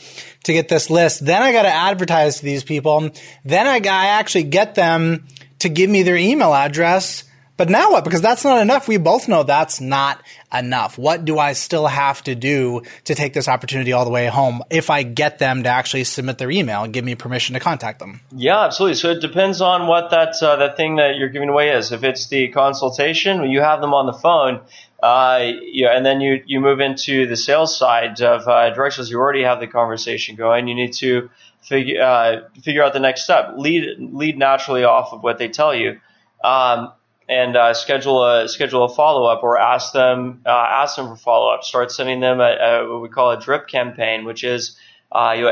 to get this list. Then I gotta advertise to these people. Then I, I actually get them to give me their email address. But now what? Because that's not enough. We both know that's not enough. What do I still have to do to take this opportunity all the way home if I get them to actually submit their email and give me permission to contact them? Yeah, absolutely. So it depends on what that uh, that thing that you're giving away is. If it's the consultation, you have them on the phone. Uh, yeah, and then you, you move into the sales side of uh, directions. You already have the conversation going. You need to figure uh, figure out the next step. Lead lead naturally off of what they tell you, um, and uh, schedule a schedule a follow up or ask them uh, ask them for follow up. Start sending them a, a, what we call a drip campaign, which is uh, you,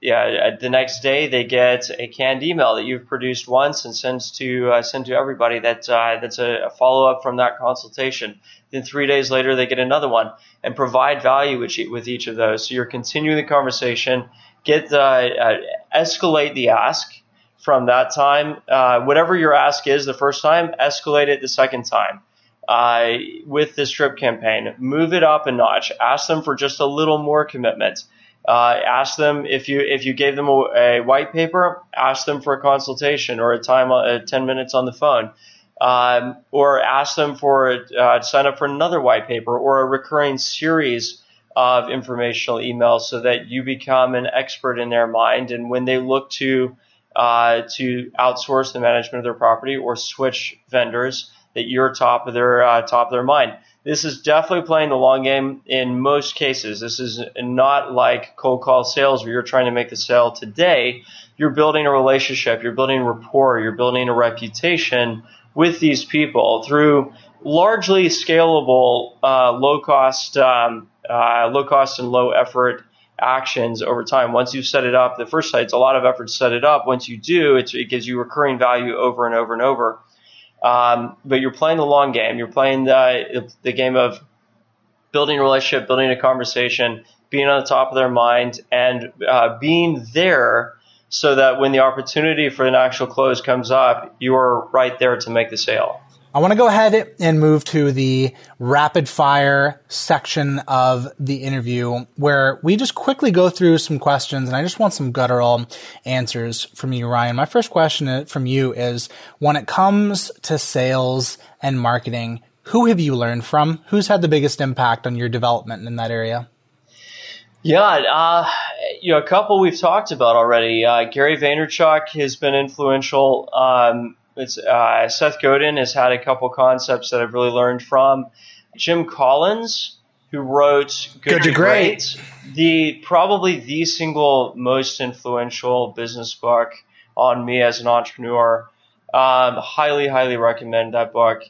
yeah, the next day they get a canned email that you've produced once and sends to uh, send to everybody that uh, that's a, a follow up from that consultation. Then three days later they get another one and provide value with, with each of those. So you're continuing the conversation, get the uh, escalate the ask from that time. Uh, whatever your ask is the first time, escalate it the second time. Uh, with this drip campaign, move it up a notch. Ask them for just a little more commitment uh, ask them if you if you gave them a, a, white paper, ask them for a consultation or a time uh, 10 minutes on the phone, um, or ask them for uh, sign up for another white paper or a recurring series of informational emails so that you become an expert in their mind. And when they look to uh, to outsource the management of their property or switch vendors, that you're top of their uh, top of their mind this is definitely playing the long game in most cases. This is not like cold call sales where you're trying to make the sale today. You're building a relationship, you're building rapport, you're building a reputation with these people through largely scalable, uh, low cost, um, uh, low cost and low effort actions over time. Once you set it up, the first site, it's a lot of effort to set it up. Once you do, it gives you recurring value over and over and over. Um, but you're playing the long game. You're playing the, the game of building a relationship, building a conversation, being on the top of their mind, and uh, being there so that when the opportunity for an actual close comes up, you are right there to make the sale. I want to go ahead and move to the rapid fire section of the interview where we just quickly go through some questions and I just want some guttural answers from you, Ryan. My first question from you is when it comes to sales and marketing, who have you learned from? Who's had the biggest impact on your development in that area? Yeah, uh, you know, a couple we've talked about already. Uh, Gary Vaynerchuk has been influential. Um, it's uh, Seth Godin has had a couple concepts that I've really learned from. Jim Collins, who wrote Good, Good to, Great, Great, the probably the single most influential business book on me as an entrepreneur. Um, highly, highly recommend that book.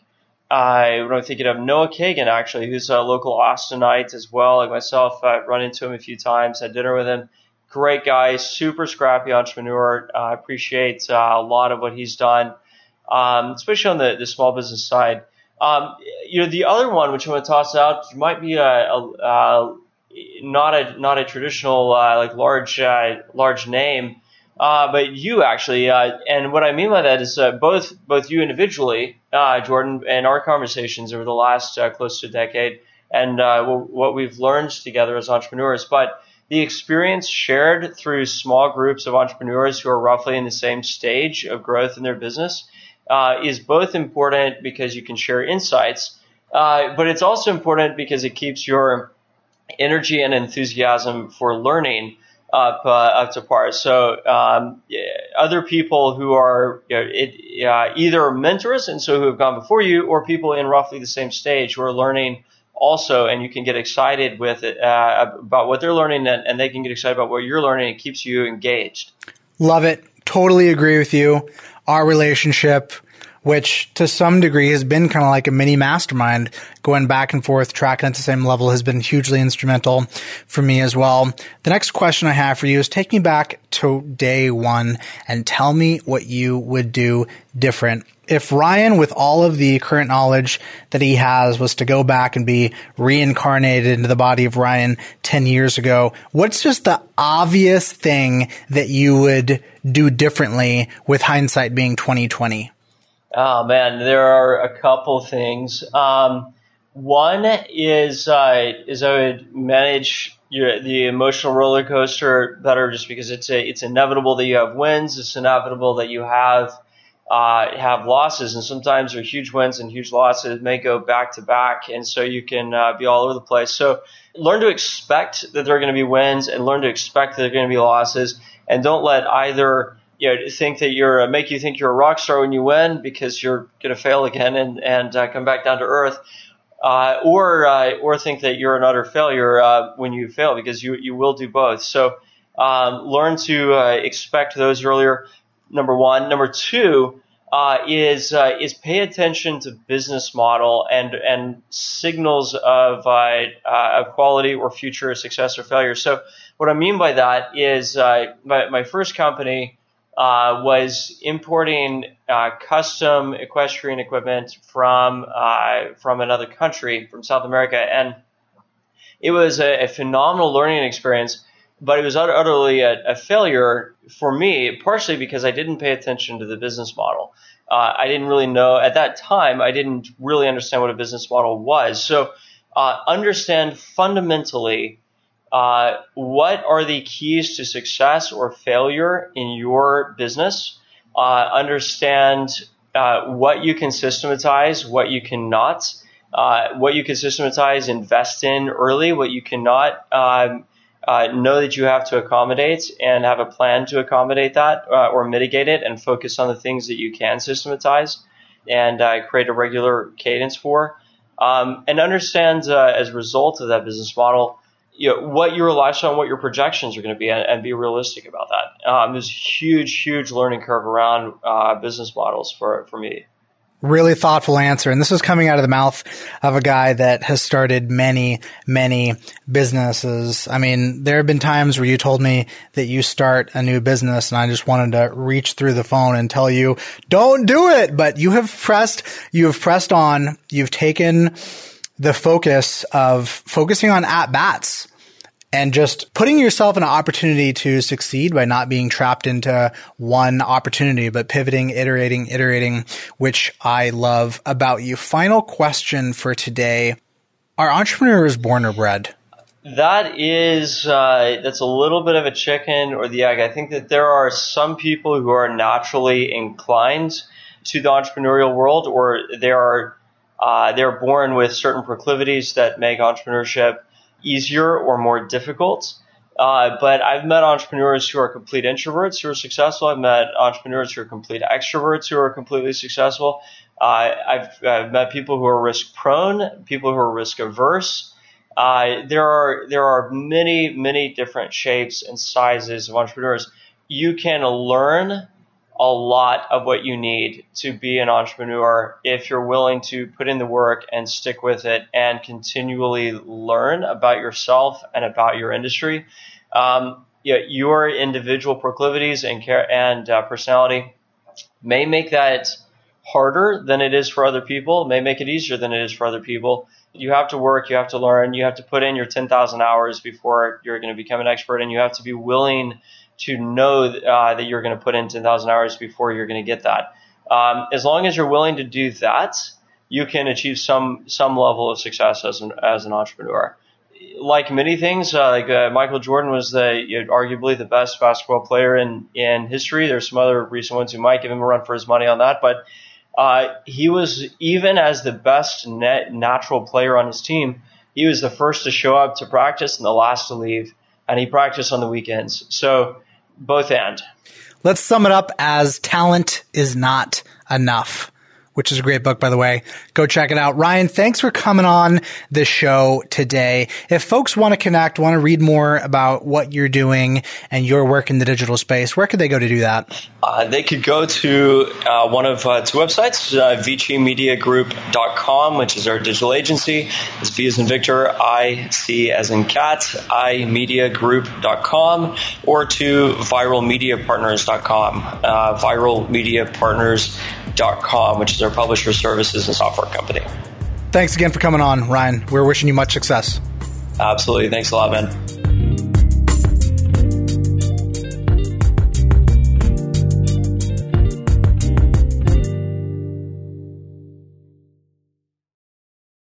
I when I'm thinking of Noah Kagan, actually, who's a local Austinite as well, like myself. I've run into him a few times, had dinner with him. Great guy, super scrappy entrepreneur. I uh, appreciate uh, a lot of what he's done um, especially on the, the small business side. Um, you know, the other one, which I'm going to toss out, might be a, a, a not a not a traditional uh, like large uh, large name, uh, but you actually. Uh, and what I mean by that is uh, both both you individually, uh, Jordan, and our conversations over the last close to a decade, and what we've learned together as entrepreneurs, but the experience shared through small groups of entrepreneurs who are roughly in the same stage of growth in their business uh, is both important because you can share insights, uh, but it's also important because it keeps your energy and enthusiasm for learning up uh, up to par. So um, other people who are you know, it, either mentors and so who have gone before you, or people in roughly the same stage who are learning also, and you can get excited with it uh, about what they're learning, and, and they can get excited about what you're learning. It keeps you engaged. Love it. Totally agree with you. Our relationship which to some degree has been kind of like a mini mastermind going back and forth, tracking at the same level has been hugely instrumental for me as well. The next question I have for you is take me back to day one and tell me what you would do different. If Ryan, with all of the current knowledge that he has, was to go back and be reincarnated into the body of Ryan 10 years ago, what's just the obvious thing that you would do differently with hindsight being 2020? Oh man, there are a couple things. Um, one is uh, is I would manage your, the emotional roller coaster better, just because it's a, it's inevitable that you have wins. It's inevitable that you have uh, have losses, and sometimes there are huge wins and huge losses may go back to back, and so you can uh, be all over the place. So learn to expect that there are going to be wins, and learn to expect that there are going to be losses, and don't let either you know, think that you're uh, make you think you're a rock star when you win because you're going to fail again and and uh, come back down to earth, uh, or uh, or think that you're an utter failure uh, when you fail because you you will do both. So um, learn to uh, expect those earlier. Number one, number two is is pay attention to business model and and signals of of quality or future success or failure. So what I mean by that is my my first company uh, was importing uh, custom equestrian equipment from uh, from another country, from South America, and it was a, a phenomenal learning experience. But it was utterly a, a, failure for me, partially because I didn't pay attention to the business model. Uh, I didn't really know at that time. I didn't really understand what a business model was. So uh, understand fundamentally uh, what are the keys to success or failure in your business? Uh, understand uh, what you can systematize, what you cannot, uh, what you can systematize, invest in early, what you cannot. Um, uh, know that you have to accommodate and have a plan to accommodate that or mitigate it and focus on the things that you can systematize and create a regular cadence for. Um, and understand as a result of that business model you know, what your lifestyle and what your projections are going to be and, and be realistic about that. Um, there's huge, huge learning curve around uh, business models for, for me. Really thoughtful answer. And this is coming out of the mouth of a guy that has started many, many businesses. I mean, there have been times where you told me that you start a new business and I just wanted to reach through the phone and tell you, don't do it. But you have pressed, you have pressed on, you've taken the focus of focusing on at bats and just putting yourself in an opportunity to succeed by not being trapped into one opportunity, but pivoting, iterating, iterating, which I love about you. Final question for today. Are entrepreneurs born or bred? That is, uh, that's a little bit of a chicken or the egg. I think that there are some people who are naturally inclined to the entrepreneurial world, or there are uh, they're born with certain proclivities that make entrepreneurship easier or more difficult. Uh, but I've met entrepreneurs who are complete introverts who are successful. I've met entrepreneurs who are complete extroverts who are completely successful. Uh, I've, I've, met people who are risk prone, people who are risk averse. Uh, there are there are many many different shapes and sizes of entrepreneurs. You can learn a lot of what you need to be an entrepreneur if you're willing to put in the work and stick with it and continually learn about yourself and about your industry. Um, yeah, your individual proclivities and care and uh, personality may make that harder than it is for other people, may make it easier than it is for other people. You have to work, you have to learn, you have to put in your 10,000 hours before you're going to become an expert, and you have to be willing to know uh, that you're going to put in 10,000 hours before you're going to get that. Um, as long as you're willing to do that, you can achieve some some level of success as an as an entrepreneur. Like many things, uh, like uh, Michael Jordan was the you know, arguably the best basketball player in in history. There's some other recent ones who might give him a run for his money on that, but uh, he was even as the best net natural player on his team. He was the first to show up to practice and the last to leave, and he practiced on the weekends. So both end. Let's sum it up as talent is not enough. Which is a great book, by the way. Go check it out. Ryan, thanks for coming on the show today. If folks want to connect, want to read more about what you're doing and your work in the digital space, where could they go to do that? Uh, they could go to uh, one of uh, two websites, uh, vicimediagroup.com, which is our digital agency. It's V as in Victor, I, C as in cat, imediagroup.com, or to viralmediapartners.com, uh, viralmediapartners.com, which is our publisher services and software company. Thanks again for coming on, Ryan. We're wishing you much success. Absolutely. Thanks a lot, man.